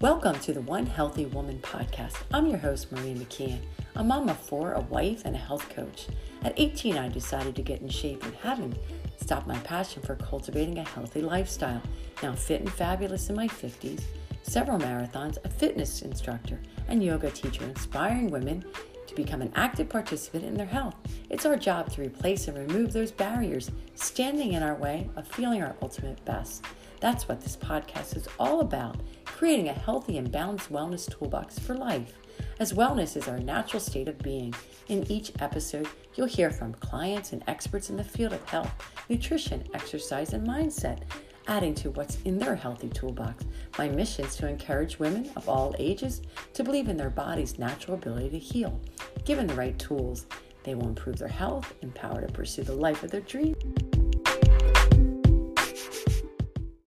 Welcome to the One Healthy Woman podcast. I'm your host, Maria McKeon. A mom of four, a wife, and a health coach. At 18, I decided to get in shape and haven't stopped my passion for cultivating a healthy lifestyle. Now fit and fabulous in my 50s, several marathons, a fitness instructor, and yoga teacher, inspiring women to become an active participant in their health. It's our job to replace and remove those barriers standing in our way of feeling our ultimate best. That's what this podcast is all about creating a healthy and balanced wellness toolbox for life, as wellness is our natural state of being. In each episode, you'll hear from clients and experts in the field of health, nutrition, exercise, and mindset adding to what's in their healthy toolbox. My mission is to encourage women of all ages to believe in their body's natural ability to heal. Given the right tools, they will improve their health, empowered to pursue the life of their dreams.